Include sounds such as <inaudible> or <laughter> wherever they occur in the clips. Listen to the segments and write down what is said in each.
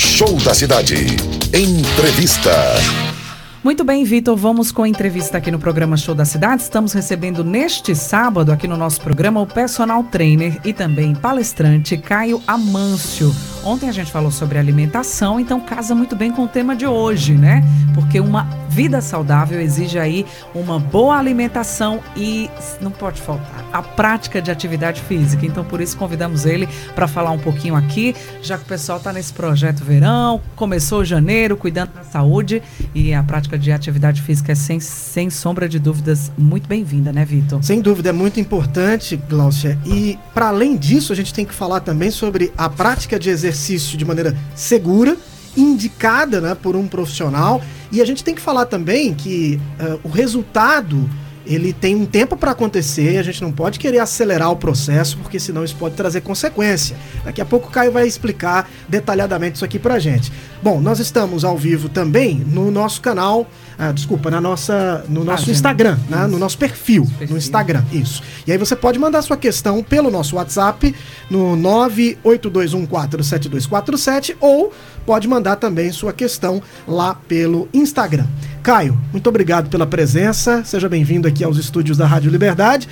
Show da Cidade. Entrevista. Muito bem, Vitor. Vamos com a entrevista aqui no programa Show da Cidade. Estamos recebendo neste sábado, aqui no nosso programa, o personal trainer e também palestrante Caio Amâncio. Ontem a gente falou sobre alimentação, então casa muito bem com o tema de hoje, né? Porque uma vida saudável exige aí uma boa alimentação e não pode faltar a prática de atividade física. Então por isso convidamos ele para falar um pouquinho aqui, já que o pessoal está nesse projeto verão, começou janeiro, cuidando da saúde e a prática de atividade física é sem, sem sombra de dúvidas muito bem-vinda, né, Vitor? Sem dúvida, é muito importante, Glaucia. E para além disso, a gente tem que falar também sobre a prática de exercício de maneira segura, indicada né, por um profissional. E a gente tem que falar também que uh, o resultado ele tem um tempo para acontecer, a gente não pode querer acelerar o processo, porque senão isso pode trazer consequência. Daqui a pouco o Caio vai explicar detalhadamente isso aqui pra gente. Bom, nós estamos ao vivo também no nosso canal, ah, desculpa, na nossa, no nosso. Instagram, né, no nosso perfil, Perfil. no Instagram, isso. E aí você pode mandar sua questão pelo nosso WhatsApp no 982147247 ou pode mandar também sua questão lá pelo Instagram. Caio, muito obrigado pela presença, seja bem-vindo aqui aos estúdios da Rádio Liberdade.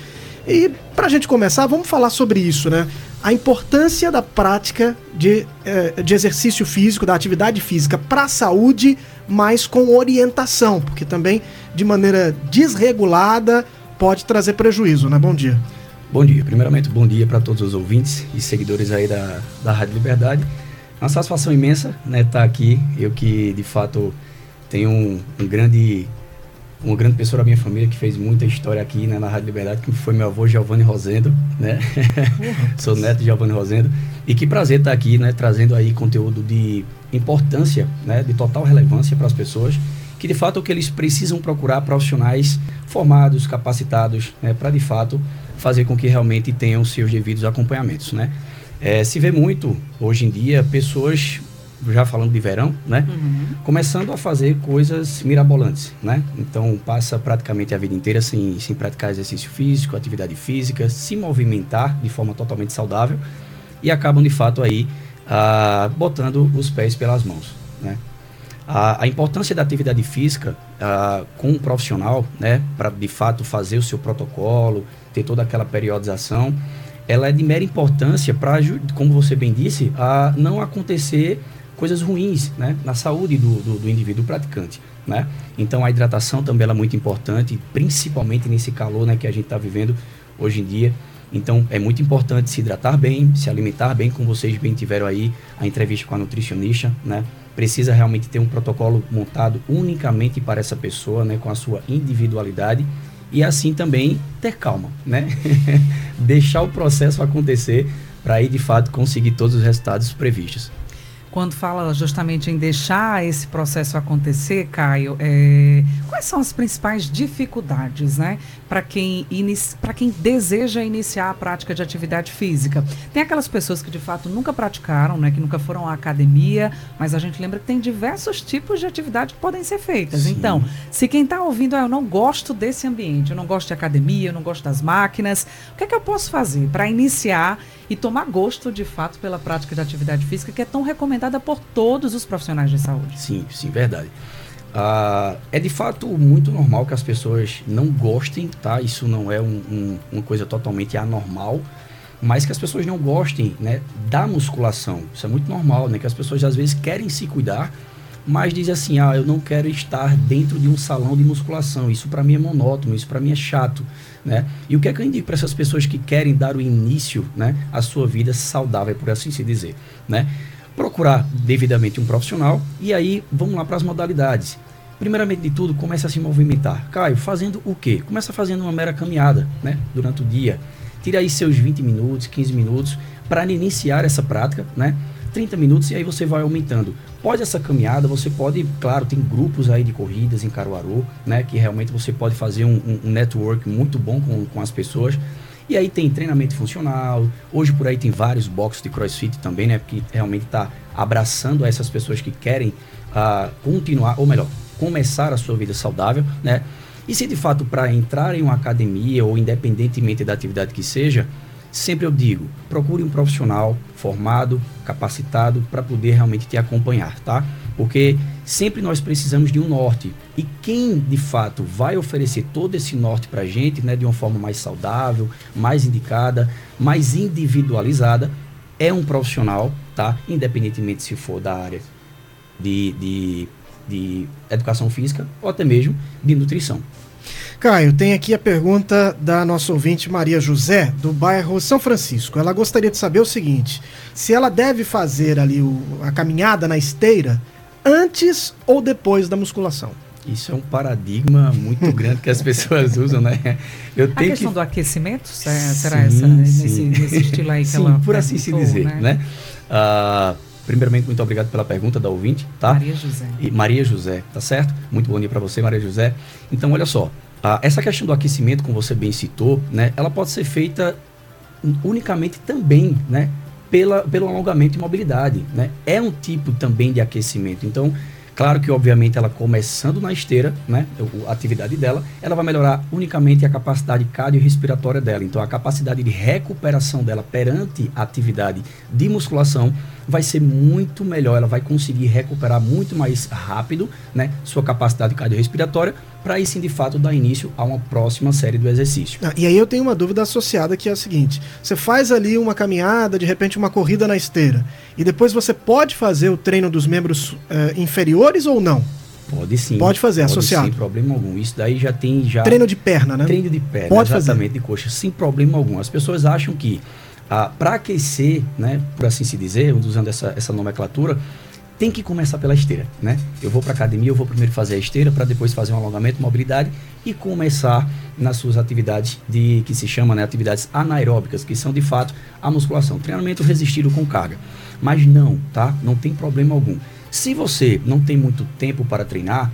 E para a gente começar, vamos falar sobre isso, né? A importância da prática de, eh, de exercício físico, da atividade física para a saúde, mas com orientação, porque também de maneira desregulada pode trazer prejuízo, né? Bom dia. Bom dia. Primeiramente, bom dia para todos os ouvintes e seguidores aí da, da Rádio Liberdade. É uma satisfação imensa né, estar aqui. Eu que, de fato, tenho um, um grande, uma grande pessoa da minha família que fez muita história aqui né, na Rádio Liberdade, que foi meu avô Giovanni Rosendo, né? <laughs> Sou neto de Giovanni Rosendo. E que prazer estar aqui, né, trazendo aí conteúdo de importância, né, de total relevância para as pessoas, que de fato o que eles precisam procurar profissionais formados, capacitados, né, para de fato fazer com que realmente tenham seus devidos acompanhamentos, né? É, se vê muito hoje em dia pessoas já falando de verão, né? Começando a fazer coisas mirabolantes, né? Então passa praticamente a vida inteira sem, sem praticar exercício físico, atividade física, se movimentar de forma totalmente saudável e acabam de fato aí ah, botando os pés pelas mãos, né? A, a importância da atividade física ah, com um profissional, né, para de fato fazer o seu protocolo, ter toda aquela periodização, ela é de mera importância para, como você bem disse, a não acontecer coisas ruins né, na saúde do, do, do indivíduo praticante. Né? Então a hidratação também é muito importante, principalmente nesse calor né, que a gente está vivendo hoje em dia. Então é muito importante se hidratar bem, se alimentar bem, como vocês bem tiveram aí a entrevista com a nutricionista, né? Precisa realmente ter um protocolo montado unicamente para essa pessoa, né, com a sua individualidade e assim também ter calma, né? <laughs> Deixar o processo acontecer para aí de fato conseguir todos os resultados previstos. Quando fala justamente em deixar esse processo acontecer, Caio, é, quais são as principais dificuldades, né, para quem, inici- pra quem deseja iniciar a prática de atividade física? Tem aquelas pessoas que de fato nunca praticaram, né, que nunca foram à academia, mas a gente lembra que tem diversos tipos de atividade que podem ser feitas. Sim. Então, se quem está ouvindo, ah, eu não gosto desse ambiente, eu não gosto de academia, eu não gosto das máquinas, o que é que eu posso fazer para iniciar e tomar gosto de fato pela prática de atividade física que é tão recomendada por todos os profissionais de saúde? Sim, sim, verdade. Ah, é de fato muito normal que as pessoas não gostem, tá? Isso não é um- um- uma coisa totalmente anormal, mas que as pessoas não gostem, né, da musculação. Isso é muito normal, né? Que as pessoas às vezes querem se cuidar, mas dizem assim: "Ah, eu não quero estar dentro de um salão de musculação. Isso para mim é monótono, isso para mim é chato", né? E o que é que eu indico para essas pessoas que querem dar o início, né, à sua vida saudável, por assim se dizer, né? Procurar devidamente um profissional e aí vamos lá para as modalidades. Primeiramente de tudo, começa a se movimentar. Caio, fazendo o quê? Começa fazendo uma mera caminhada, né? Durante o dia. Tira aí seus 20 minutos, 15 minutos para iniciar essa prática, né? 30 minutos e aí você vai aumentando. Pode essa caminhada, você pode, claro, tem grupos aí de corridas em Caruaru, né? Que realmente você pode fazer um, um, um network muito bom com, com as pessoas. E aí tem treinamento funcional. Hoje por aí tem vários boxes de crossfit também, né? Que realmente está abraçando essas pessoas que querem uh, continuar, ou melhor, começar a sua vida saudável, né? E se de fato para entrar em uma academia ou independentemente da atividade que seja, sempre eu digo, procure um profissional formado, capacitado para poder realmente te acompanhar, tá? Porque sempre nós precisamos de um norte. E quem de fato vai oferecer todo esse norte para a gente, né, de uma forma mais saudável, mais indicada, mais individualizada, é um profissional, tá? Independentemente se for da área de, de, de educação física ou até mesmo de nutrição. Caio, tem aqui a pergunta da nossa ouvinte Maria José, do bairro São Francisco. Ela gostaria de saber o seguinte: se ela deve fazer ali o, a caminhada na esteira antes ou depois da musculação? Isso é um paradigma muito <laughs> grande que as pessoas usam, né? Eu a questão que... do aquecimento, será sim, essa, nesse, nesse, estilo aí que sim, ela por assim se dizer, né? né? Uh, primeiramente, muito obrigado pela pergunta da ouvinte, tá? Maria José. E Maria José, tá certo? Muito bom dia para você, Maria José. Então, olha só, ah, essa questão do aquecimento, como você bem citou, né, ela pode ser feita unicamente também, né, pela, pelo alongamento e mobilidade, né? É um tipo também de aquecimento. Então, Claro que, obviamente, ela começando na esteira, né, a atividade dela, ela vai melhorar unicamente a capacidade cardiorrespiratória dela. Então, a capacidade de recuperação dela perante a atividade de musculação vai ser muito melhor. Ela vai conseguir recuperar muito mais rápido, né, sua capacidade cardiorrespiratória, para aí sim, de fato, dar início a uma próxima série do exercício. Ah, e aí eu tenho uma dúvida associada que é a seguinte: você faz ali uma caminhada, de repente uma corrida na esteira, e depois você pode fazer o treino dos membros eh, inferiores ou não? Pode sim. Pode fazer, pode associado. Sem problema algum. Isso daí já tem já. Treino de perna, né? Treino de perna, pode exatamente, fazer. de coxa, sem problema algum. As pessoas acham que ah, para aquecer, né, por assim se dizer, usando essa, essa nomenclatura, tem que começar pela esteira, né? Eu vou para academia, eu vou primeiro fazer a esteira para depois fazer um alongamento, mobilidade e começar nas suas atividades de que se chama, né, atividades anaeróbicas, que são de fato a musculação, treinamento resistido com carga. Mas não, tá? Não tem problema algum. Se você não tem muito tempo para treinar,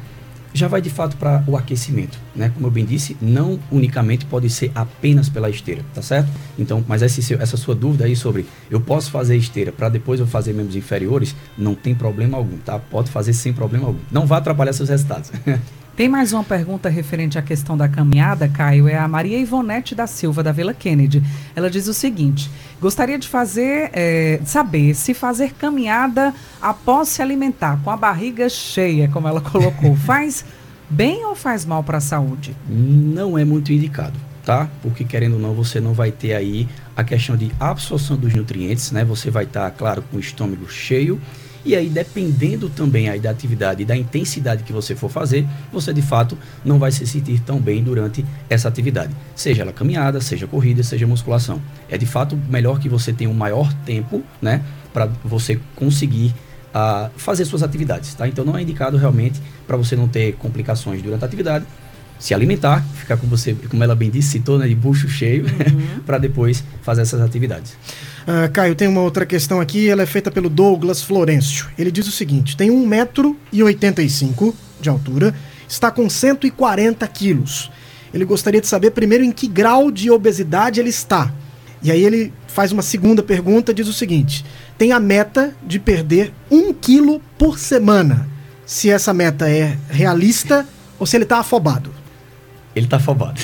já vai de fato para o aquecimento, né? Como eu bem disse, não unicamente pode ser apenas pela esteira, tá certo? Então, mas essa, essa sua dúvida aí sobre eu posso fazer esteira para depois eu fazer membros inferiores, não tem problema algum, tá? Pode fazer sem problema algum. Não vai atrapalhar seus resultados. <laughs> Tem mais uma pergunta referente à questão da caminhada, Caio. É a Maria Ivonete da Silva, da Vila Kennedy. Ela diz o seguinte: gostaria de fazer, é, saber se fazer caminhada após se alimentar, com a barriga cheia, como ela colocou, <laughs> faz bem ou faz mal para a saúde? Não é muito indicado, tá? Porque querendo ou não, você não vai ter aí a questão de absorção dos nutrientes, né? Você vai estar, tá, claro, com o estômago cheio e aí, dependendo também aí da atividade e da intensidade que você for fazer, você de fato não vai se sentir tão bem durante essa atividade. Seja ela caminhada, seja corrida, seja musculação. É de fato melhor que você tenha um maior tempo, né? Para você conseguir uh, fazer suas atividades, tá? Então não é indicado realmente para você não ter complicações durante a atividade se alimentar, ficar com você, como ela bem disse, citou, né, de bucho cheio, uhum. <laughs> para depois fazer essas atividades. Uh, Caio, tem uma outra questão aqui, ela é feita pelo Douglas Florencio. Ele diz o seguinte: tem 1,85m de altura, está com 140 quilos. Ele gostaria de saber primeiro em que grau de obesidade ele está. E aí ele faz uma segunda pergunta, diz o seguinte: tem a meta de perder 1 quilo por semana. Se essa meta é realista ou se ele está afobado ele está afobado.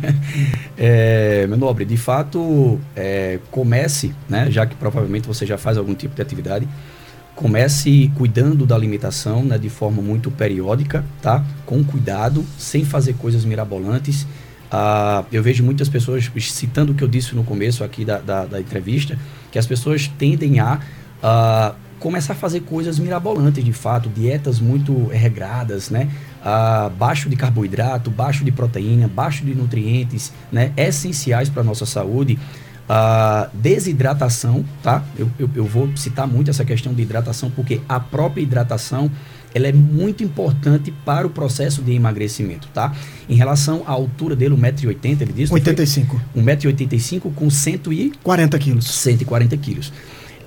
<laughs> é, meu nobre, de fato, é, comece, né, já que provavelmente você já faz algum tipo de atividade, comece cuidando da alimentação né, de forma muito periódica, tá? Com cuidado, sem fazer coisas mirabolantes. Ah, eu vejo muitas pessoas, citando o que eu disse no começo aqui da, da, da entrevista, que as pessoas tendem a, a começar a fazer coisas mirabolantes, de fato, dietas muito regradas, né? ah, baixo de carboidrato, baixo de proteína, baixo de nutrientes, né, essenciais para a nossa saúde. Ah, desidratação, tá? Eu, eu, eu, vou citar muito essa questão de hidratação, porque a própria hidratação ela é muito importante para o processo de emagrecimento, tá? Em relação à altura dele, 1,80m, ele disse? 85. 1,85m com 140 quilos. 140 quilos.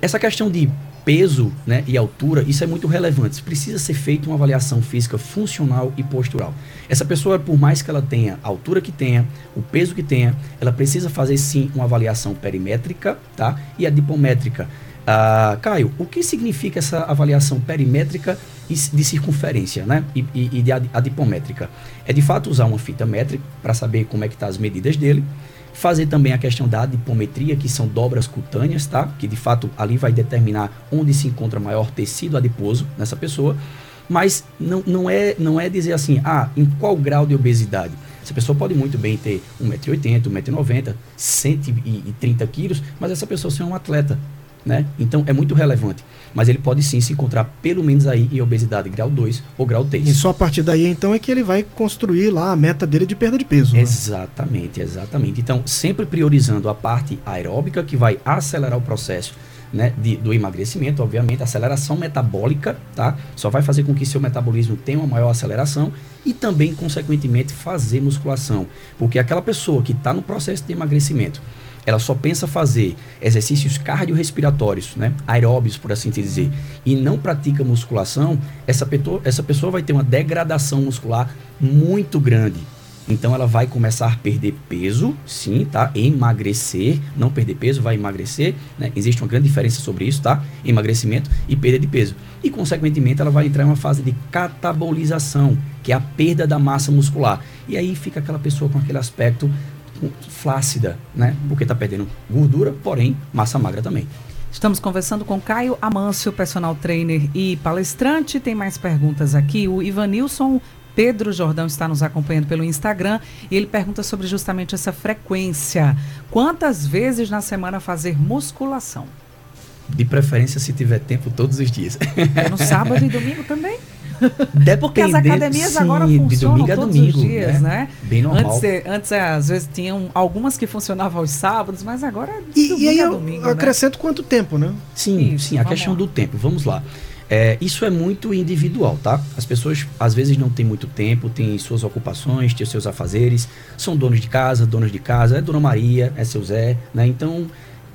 Essa questão de peso né, e altura, isso é muito relevante. Precisa ser feita uma avaliação física funcional e postural. Essa pessoa, por mais que ela tenha a altura que tenha, o peso que tenha, ela precisa fazer sim uma avaliação perimétrica tá? e adipométrica. Ah, Caio, o que significa essa avaliação perimétrica de circunferência né? e, e, e de adipométrica? É de fato usar uma fita métrica para saber como é que estão tá as medidas dele Fazer também a questão da adipometria, que são dobras cutâneas, tá? Que de fato ali vai determinar onde se encontra maior tecido adiposo nessa pessoa. Mas não, não, é, não é dizer assim, ah, em qual grau de obesidade? Essa pessoa pode muito bem ter 1,80m, 1,90m, 130 quilos, mas essa pessoa ser um atleta, né? Então é muito relevante. Mas ele pode sim se encontrar pelo menos aí em obesidade grau 2 ou grau 3. E só a partir daí então é que ele vai construir lá a meta dele de perda de peso. Né? Exatamente, exatamente. Então, sempre priorizando a parte aeróbica que vai acelerar o processo né, de, do emagrecimento, obviamente, aceleração metabólica, tá? Só vai fazer com que seu metabolismo tenha uma maior aceleração e também, consequentemente, fazer musculação. Porque aquela pessoa que está no processo de emagrecimento, ela só pensa fazer exercícios cardiorrespiratórios, né, aeróbios, por assim dizer, e não pratica musculação, essa, essa pessoa vai ter uma degradação muscular muito grande. Então ela vai começar a perder peso, sim, tá? Emagrecer, não perder peso, vai emagrecer, né? Existe uma grande diferença sobre isso, tá? Emagrecimento e perda de peso. E consequentemente ela vai entrar em uma fase de catabolização, que é a perda da massa muscular. E aí fica aquela pessoa com aquele aspecto flácida, né? Porque está perdendo gordura, porém massa magra também. Estamos conversando com Caio Amâncio, personal trainer e palestrante. Tem mais perguntas aqui. O Ivanilson Pedro Jordão está nos acompanhando pelo Instagram e ele pergunta sobre justamente essa frequência. Quantas vezes na semana fazer musculação? De preferência se tiver tempo todos os dias. É no sábado e domingo também? Porque as academias sim, agora funcionam todos domingo, os dias, né? né? Bem normal. Antes, antes, às vezes, tinham algumas que funcionavam aos sábados, mas agora é e, e aí eu domingo, né? acrescento né? quanto tempo, né? Sim, Isso, sim, a questão lá. do tempo. Vamos lá. É, isso é muito individual, tá? As pessoas às vezes não têm muito tempo, têm suas ocupações, têm seus afazeres, são donos de casa, donas de casa, é Dona Maria, é seu Zé, né? Então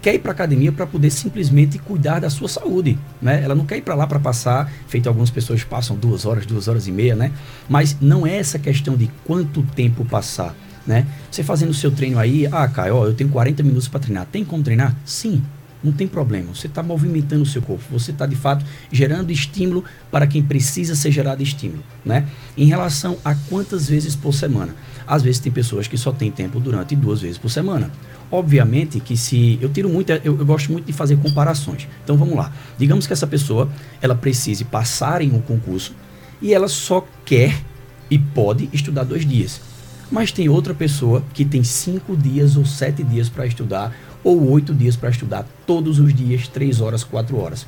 quer ir para academia para poder simplesmente cuidar da sua saúde, né? Ela não quer ir para lá para passar, feito algumas pessoas passam duas horas, duas horas e meia, né? Mas não é essa questão de quanto tempo passar, né? Você fazendo o seu treino aí, ah, Caio, eu tenho 40 minutos para treinar. Tem como treinar? Sim, não tem problema. Você está movimentando o seu corpo. Você está, de fato, gerando estímulo para quem precisa ser gerado estímulo. Né? Em relação a quantas vezes por semana. Às vezes tem pessoas que só têm tempo durante duas vezes por semana. Obviamente que se eu tiro muito, eu, eu, gosto muito de fazer comparações. Então vamos lá. Digamos que essa pessoa ela precise passar em um concurso e ela só quer e pode estudar dois dias. Mas tem outra pessoa que tem cinco dias ou sete dias para estudar ou oito dias para estudar todos os dias, três horas, quatro horas.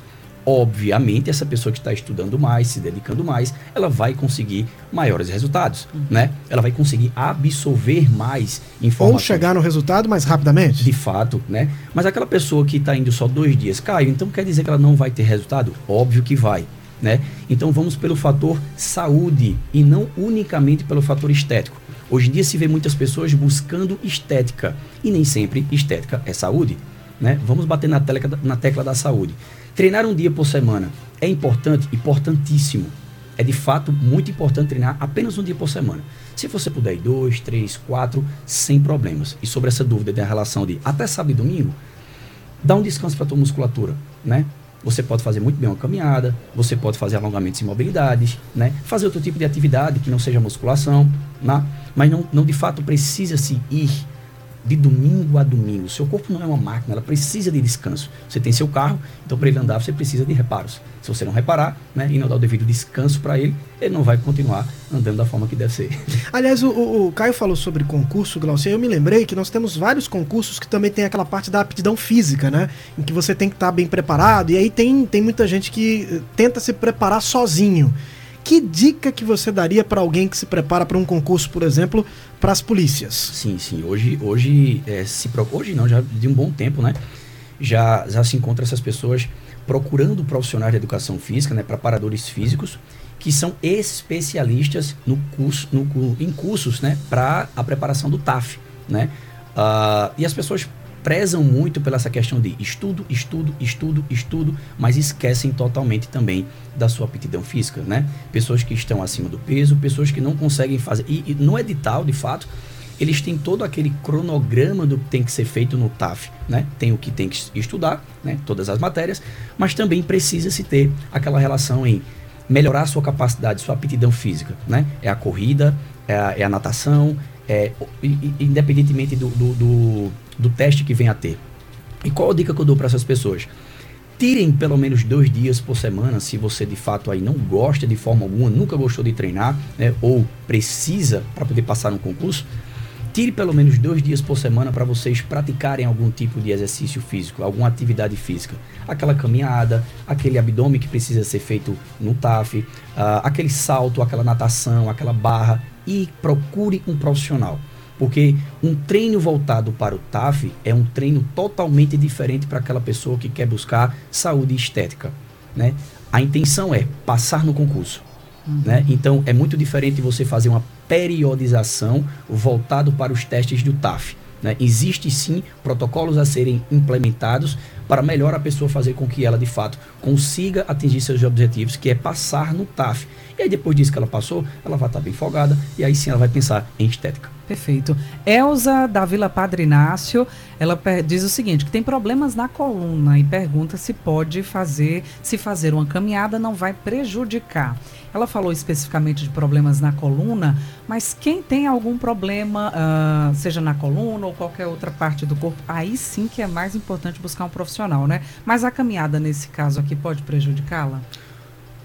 Obviamente, essa pessoa que está estudando mais, se dedicando mais, ela vai conseguir maiores resultados, uhum. né? Ela vai conseguir absorver mais informações. Ou chegar no resultado mais rapidamente. De fato, né? Mas aquela pessoa que está indo só dois dias, Caio, então quer dizer que ela não vai ter resultado? Óbvio que vai. Né? Então vamos pelo fator saúde e não unicamente pelo fator estético. Hoje em dia se vê muitas pessoas buscando estética e nem sempre estética é saúde. Né? Vamos bater na tecla, na tecla da saúde. Treinar um dia por semana é importante? Importantíssimo. É de fato muito importante treinar apenas um dia por semana. Se você puder ir dois, três, quatro, sem problemas. E sobre essa dúvida da relação de até sábado e domingo, dá um descanso para a tua musculatura, né? Você pode fazer muito bem uma caminhada, você pode fazer alongamentos e mobilidades, né? Fazer outro tipo de atividade que não seja musculação, né? mas não, não de fato precisa se ir de domingo a domingo. Seu corpo não é uma máquina, ela precisa de descanso. Você tem seu carro, então para ele andar você precisa de reparos. Se você não reparar né, e não dar o devido descanso para ele, ele não vai continuar andando da forma que deve ser. <laughs> Aliás, o, o, Caio falou sobre concurso, Glaucia. Eu me lembrei que nós temos vários concursos que também tem aquela parte da aptidão física, né? Em que você tem que estar tá bem preparado. E aí tem, tem muita gente que eh, tenta se preparar sozinho. Que dica que você daria para alguém que se prepara para um concurso, por exemplo, para as polícias? Sim, sim. Hoje, hoje, é, se, hoje não, já de um bom tempo, né? Já, já se encontra essas pessoas procurando profissionais de educação física, né, preparadores físicos, que são especialistas no curso, no, em cursos né, para a preparação do TAF. Né? Uh, e as pessoas prezam muito pela essa questão de estudo, estudo, estudo, estudo, mas esquecem totalmente também da sua aptidão física, né? Pessoas que estão acima do peso, pessoas que não conseguem fazer. E, e no edital, de fato, eles têm todo aquele cronograma do que tem que ser feito no TAF, né? Tem o que tem que estudar, né? Todas as matérias, mas também precisa se ter aquela relação em melhorar sua capacidade, sua aptidão física, né? É a corrida, é a, é a natação, é, independentemente do, do, do, do teste que venha a ter. E qual a dica que eu dou para essas pessoas? Tirem pelo menos dois dias por semana, se você de fato aí não gosta de forma alguma, nunca gostou de treinar, né, ou precisa para poder passar no concurso, tire pelo menos dois dias por semana para vocês praticarem algum tipo de exercício físico, alguma atividade física. Aquela caminhada, aquele abdômen que precisa ser feito no TAF, uh, aquele salto, aquela natação, aquela barra, e procure um profissional. Porque um treino voltado para o TAF é um treino totalmente diferente para aquela pessoa que quer buscar saúde estética. Né? A intenção é passar no concurso. Uhum. Né? Então é muito diferente você fazer uma periodização voltado para os testes do TAF. Né? Existe sim protocolos a serem implementados para melhor a pessoa fazer com que ela de fato consiga atingir seus objetivos, que é passar no TAF. E aí depois disso que ela passou, ela vai estar bem folgada e aí sim ela vai pensar em estética. Perfeito. Elza da Vila Padre Inácio, ela diz o seguinte, que tem problemas na coluna e pergunta se pode fazer, se fazer uma caminhada não vai prejudicar. Ela falou especificamente de problemas na coluna, mas quem tem algum problema, uh, seja na coluna ou qualquer outra parte do corpo, aí sim que é mais importante buscar um profissional, né? Mas a caminhada nesse caso aqui pode prejudicá-la?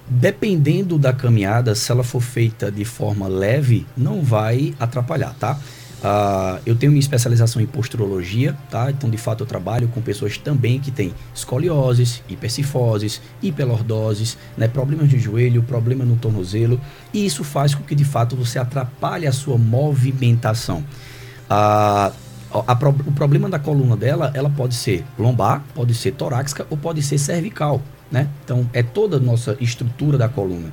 Dependendo da caminhada, se ela for feita de forma leve, não vai atrapalhar, tá? Uh, eu tenho minha especialização em posturologia, tá? Então, de fato, eu trabalho com pessoas também que têm escolioses, hipercifoses, hiperlordoses, né? problemas de joelho, problema no tornozelo, e isso faz com que, de fato, você atrapalhe a sua movimentação. Uh, a, o problema da coluna dela, ela pode ser lombar, pode ser torácica ou pode ser cervical, né? Então, é toda a nossa estrutura da coluna.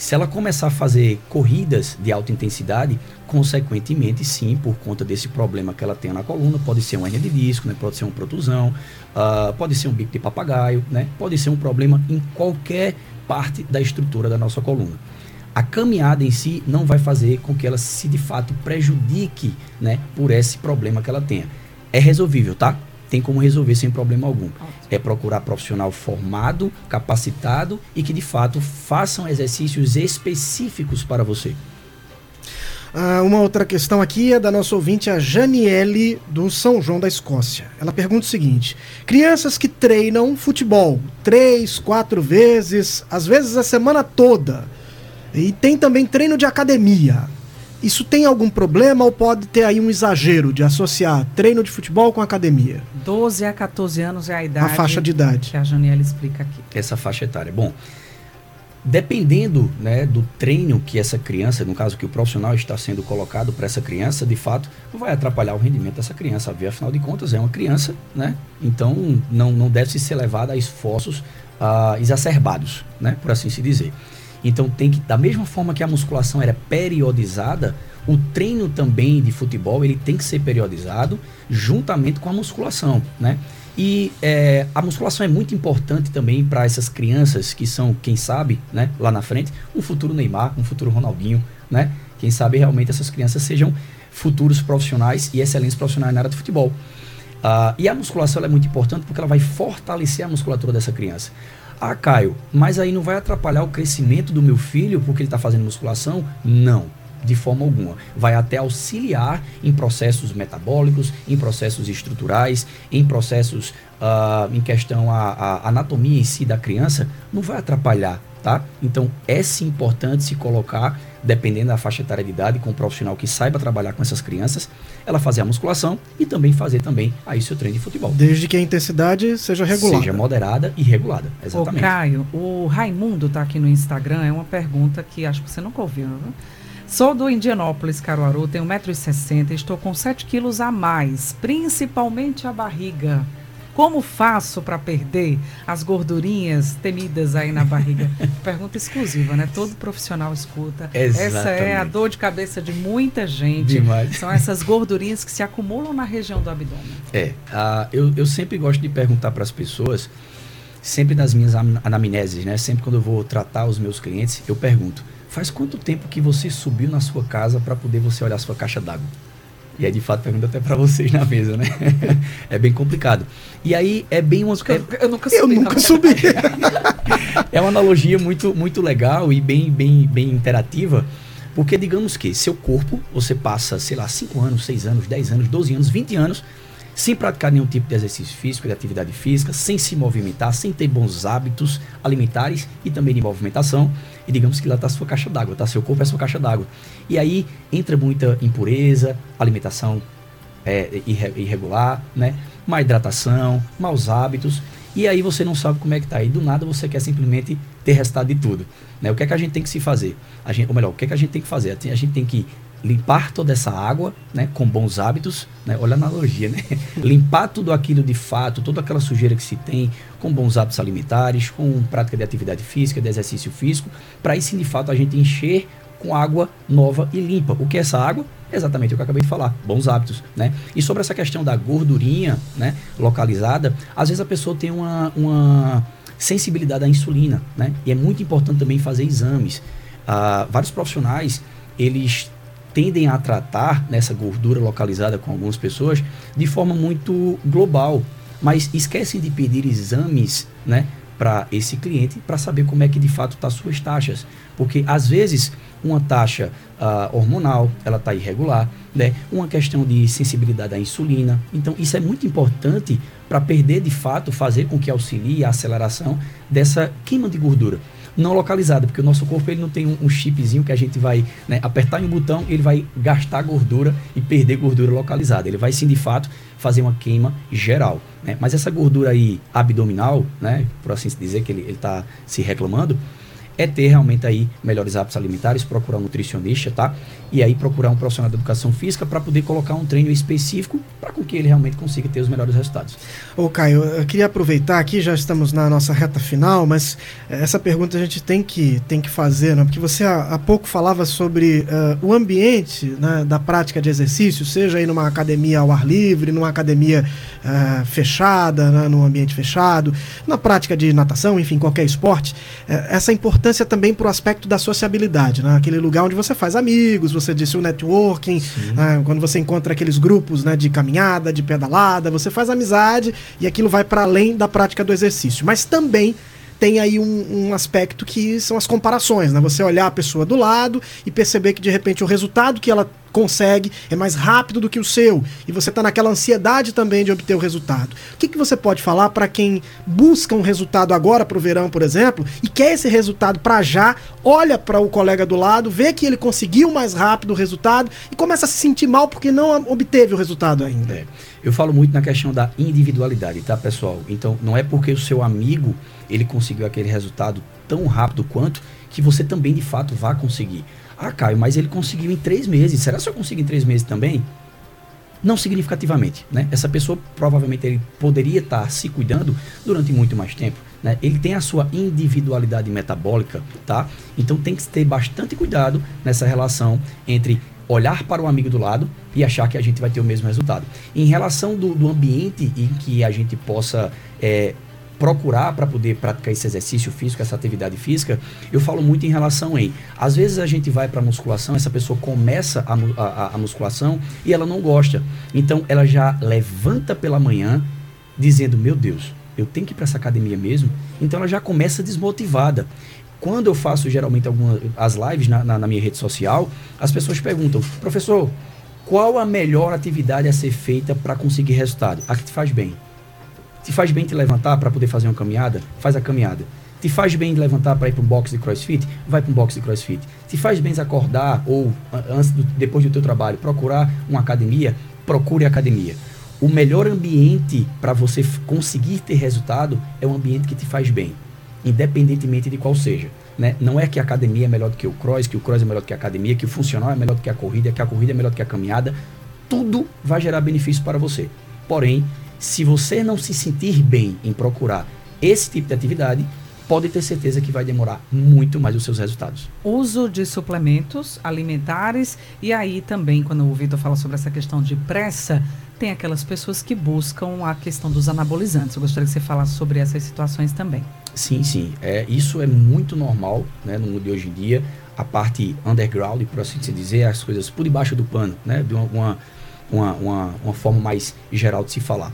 Se ela começar a fazer corridas de alta intensidade, consequentemente, sim, por conta desse problema que ela tem na coluna, pode ser uma hernia de disco, né? pode ser uma protusão, uh, pode ser um bico de papagaio, né? pode ser um problema em qualquer parte da estrutura da nossa coluna. A caminhada em si não vai fazer com que ela se de fato prejudique né, por esse problema que ela tenha. É resolvível, tá? Tem como resolver sem problema algum. É procurar profissional formado, capacitado e que de fato façam exercícios específicos para você. Ah, uma outra questão aqui é da nossa ouvinte, a Janiele, do São João da Escócia. Ela pergunta o seguinte: crianças que treinam futebol três, quatro vezes, às vezes a semana toda, e tem também treino de academia. Isso tem algum problema ou pode ter aí um exagero de associar treino de futebol com academia? 12 a 14 anos é a idade. A faixa de idade. Que a Janiela explica aqui. Essa faixa etária. Bom, dependendo né, do treino que essa criança, no caso que o profissional está sendo colocado para essa criança, de fato, vai atrapalhar o rendimento dessa criança. Afinal de contas, é uma criança, né? Então não, não deve ser levada a esforços uh, exacerbados, né? Por assim se dizer. Então tem que, da mesma forma que a musculação era periodizada, o treino também de futebol ele tem que ser periodizado juntamente com a musculação, né? E é, a musculação é muito importante também para essas crianças que são, quem sabe, né, lá na frente, um futuro Neymar, um futuro Ronaldinho, né? Quem sabe realmente essas crianças sejam futuros profissionais e excelentes profissionais na área do futebol. Uh, e a musculação é muito importante porque ela vai fortalecer a musculatura dessa criança. Ah, Caio, mas aí não vai atrapalhar o crescimento do meu filho porque ele está fazendo musculação? Não, de forma alguma. Vai até auxiliar em processos metabólicos, em processos estruturais, em processos uh, em questão a anatomia em si da criança. Não vai atrapalhar, tá? Então é sim importante se colocar dependendo da faixa etária de idade, com um profissional que saiba trabalhar com essas crianças, ela fazer a musculação e também fazer também aí seu treino de futebol. Desde que a intensidade seja regulada. Seja moderada e regulada, exatamente. Ô Caio, o Raimundo está aqui no Instagram, é uma pergunta que acho que você nunca ouviu, né? Sou do Indianópolis, Caruaru, tenho 1,60m, estou com 7 quilos a mais, principalmente a barriga. Como faço para perder as gordurinhas temidas aí na barriga? <laughs> Pergunta exclusiva, né? Todo profissional escuta. Exatamente. Essa é a dor de cabeça de muita gente. Demais. São essas gordurinhas que se acumulam na região do abdômen. É, ah, eu, eu sempre gosto de perguntar para as pessoas, sempre nas minhas am- anamneses, né? Sempre quando eu vou tratar os meus clientes, eu pergunto: faz quanto tempo que você subiu na sua casa para poder você olhar a sua caixa d'água? E aí, de fato, pergunto até para vocês na mesa, né? <laughs> é bem complicado. E aí, é bem uma. é- Eu nunca Eu subi. nunca subi. <laughs> é uma analogia muito, muito legal e bem, bem, bem interativa, porque digamos que seu corpo, você passa, sei lá, 5 anos, 6 anos, 10 anos, 12 anos, 20 anos, sem praticar nenhum tipo de exercício físico, de atividade física, sem se movimentar, sem ter bons hábitos alimentares e também de movimentação. E digamos que lá está sua caixa d'água, tá? Seu corpo é sua caixa d'água. E aí entra muita impureza, alimentação é, irre- irregular, né? Má hidratação, maus hábitos. E aí você não sabe como é que tá. E do nada você quer simplesmente ter resultado de tudo. Né? O que é que a gente tem que se fazer? A gente, ou melhor, o que é que a gente tem que fazer? A gente tem que limpar toda essa água, né, com bons hábitos, né, olha a analogia, né, <laughs> limpar tudo aquilo de fato, toda aquela sujeira que se tem, com bons hábitos alimentares, com prática de atividade física, de exercício físico, para aí sim de fato a gente encher com água nova e limpa. O que é essa água? Exatamente o que eu acabei de falar, bons hábitos, né? E sobre essa questão da gordurinha, né, localizada, às vezes a pessoa tem uma, uma sensibilidade à insulina, né? E é muito importante também fazer exames. Ah, vários profissionais, eles tendem a tratar nessa gordura localizada com algumas pessoas de forma muito global, mas esquecem de pedir exames, né, para esse cliente para saber como é que de fato está suas taxas, porque às vezes uma taxa ah, hormonal ela está irregular, né, uma questão de sensibilidade à insulina, então isso é muito importante para perder de fato, fazer com que auxilie a aceleração dessa queima de gordura. Não localizada, porque o nosso corpo ele não tem um, um chipzinho que a gente vai né, apertar em um botão ele vai gastar gordura e perder gordura localizada. Ele vai sim, de fato, fazer uma queima geral. Né? Mas essa gordura aí abdominal, né, por assim dizer, que ele está se reclamando, é ter realmente aí melhores hábitos alimentares, procurar um nutricionista, tá? E aí procurar um profissional de educação física para poder colocar um treino específico para com que ele realmente consiga ter os melhores resultados. Ô Caio, eu queria aproveitar aqui, já estamos na nossa reta final, mas eh, essa pergunta a gente tem que, tem que fazer, né? porque você há, há pouco falava sobre eh, o ambiente né, da prática de exercício, seja aí numa academia ao ar livre, numa academia eh, fechada, né, num ambiente fechado, na prática de natação, enfim, qualquer esporte, eh, essa importância também para o aspecto da sociabilidade, né? aquele lugar onde você faz amigos, você disse o networking, né, quando você encontra aqueles grupos né, de caminhada, de pedalada, você faz amizade e aquilo vai para além da prática do exercício. Mas também tem aí um, um aspecto que são as comparações, né? Você olhar a pessoa do lado e perceber que de repente o resultado que ela consegue é mais rápido do que o seu e você está naquela ansiedade também de obter o resultado. O que, que você pode falar para quem busca um resultado agora para o verão, por exemplo, e quer esse resultado para já, olha para o colega do lado, vê que ele conseguiu mais rápido o resultado e começa a se sentir mal porque não obteve o resultado ainda. É. Eu falo muito na questão da individualidade, tá, pessoal? Então, não é porque o seu amigo ele conseguiu aquele resultado tão rápido quanto que você também de fato vá conseguir. Ah, Caio, mas ele conseguiu em três meses. Será que eu consigo em três meses também? Não significativamente, né? Essa pessoa provavelmente ele poderia estar se cuidando durante muito mais tempo. Né? Ele tem a sua individualidade metabólica, tá? Então tem que ter bastante cuidado nessa relação entre olhar para o amigo do lado e achar que a gente vai ter o mesmo resultado. Em relação do, do ambiente em que a gente possa é, procurar para poder praticar esse exercício físico, essa atividade física, eu falo muito em relação em, às vezes a gente vai para musculação, essa pessoa começa a, a, a musculação e ela não gosta, então ela já levanta pela manhã dizendo, meu Deus, eu tenho que ir para essa academia mesmo, então ela já começa desmotivada. Quando eu faço geralmente algumas as lives na, na, na minha rede social, as pessoas perguntam, professor, qual a melhor atividade a ser feita para conseguir resultado? A que te faz bem. Te faz bem te levantar para poder fazer uma caminhada? Faz a caminhada. Te faz bem levantar para ir para um box de crossfit? Vai para um box de crossfit. Te faz bem acordar ou antes do, depois do teu trabalho procurar uma academia? Procure academia. O melhor ambiente para você conseguir ter resultado é um ambiente que te faz bem, independentemente de qual seja. Né? Não é que a academia é melhor do que o cross, que o cross é melhor do que a academia, que o funcional é melhor do que a corrida, que a corrida é melhor do que a caminhada. Tudo vai gerar benefício para você. Porém, Se você não se sentir bem em procurar esse tipo de atividade, pode ter certeza que vai demorar muito mais os seus resultados. Uso de suplementos alimentares e aí também quando o Vitor fala sobre essa questão de pressa, tem aquelas pessoas que buscam a questão dos anabolizantes. Eu gostaria que você falasse sobre essas situações também. Sim, sim. É, isso é muito normal né, no mundo de hoje em dia. A parte underground, por assim dizer, as coisas por debaixo do pano, né, de uma, uma, uma, uma forma mais geral de se falar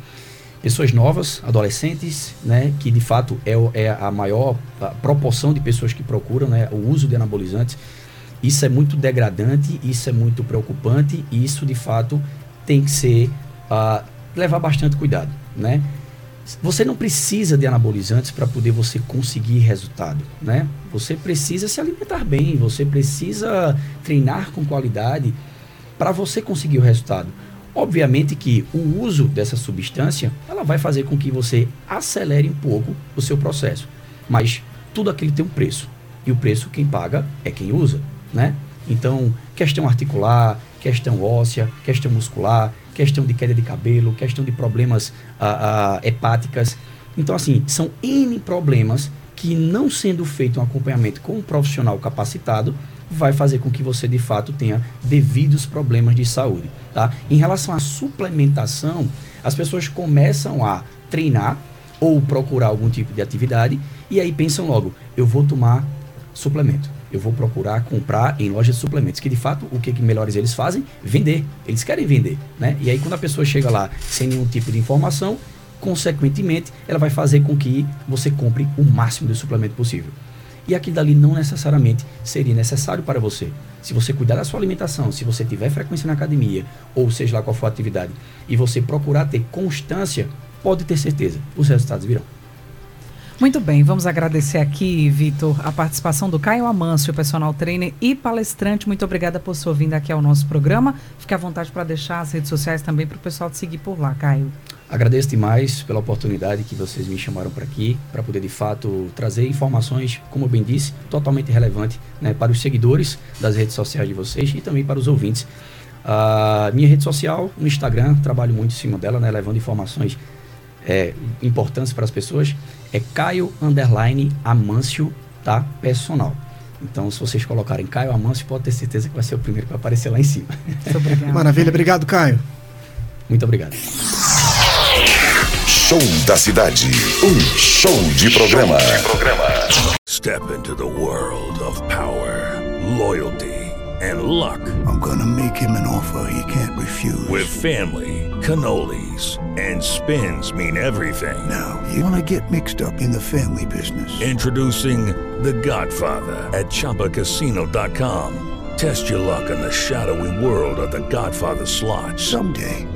pessoas novas, adolescentes, né, que de fato é, é a maior a proporção de pessoas que procuram né, o uso de anabolizantes. Isso é muito degradante, isso é muito preocupante e isso de fato tem que ser uh, levar bastante cuidado, né? Você não precisa de anabolizantes para poder você conseguir resultado, né? Você precisa se alimentar bem, você precisa treinar com qualidade para você conseguir o resultado. Obviamente que o uso dessa substância, ela vai fazer com que você acelere um pouco o seu processo. Mas tudo aquilo tem um preço. E o preço quem paga é quem usa, né? Então, questão articular, questão óssea, questão muscular, questão de queda de cabelo, questão de problemas ah, ah, hepáticas. Então, assim, são N problemas que não sendo feito um acompanhamento com um profissional capacitado, vai fazer com que você de fato tenha devidos problemas de saúde. Tá? Em relação à suplementação, as pessoas começam a treinar ou procurar algum tipo de atividade e aí pensam logo, eu vou tomar suplemento. Eu vou procurar comprar em lojas de suplementos, que de fato o que, que melhores eles fazem? Vender. Eles querem vender, né? E aí quando a pessoa chega lá sem nenhum tipo de informação, consequentemente, ela vai fazer com que você compre o máximo de suplemento possível e aquilo dali não necessariamente seria necessário para você. Se você cuidar da sua alimentação, se você tiver frequência na academia, ou seja lá qual for a atividade, e você procurar ter constância, pode ter certeza, os resultados virão. Muito bem, vamos agradecer aqui, Vitor, a participação do Caio Amâncio, personal trainer e palestrante. Muito obrigada por sua vinda aqui ao nosso programa. Fique à vontade para deixar as redes sociais também para o pessoal te seguir por lá, Caio. Agradeço demais pela oportunidade que vocês me chamaram para aqui, para poder de fato trazer informações, como eu bem disse, totalmente relevante né, para os seguidores das redes sociais de vocês e também para os ouvintes. Uh, minha rede social, no Instagram, trabalho muito em cima dela, né, levando informações é, importantes para as pessoas. É Caio Underline Amâncio, tá? Personal. Então, se vocês colocarem Caio Amâncio, pode ter certeza que vai ser o primeiro que vai aparecer lá em cima. Maravilha, obrigado, Caio. Muito obrigado. Show da Cidade. Um show de programa. Step into the world of power, loyalty and luck. I'm gonna make him an offer he can't refuse. With family, cannolis and spins mean everything. Now, you wanna get mixed up in the family business. Introducing The Godfather at chapacasino.com. Test your luck in the shadowy world of the Godfather slot. Someday,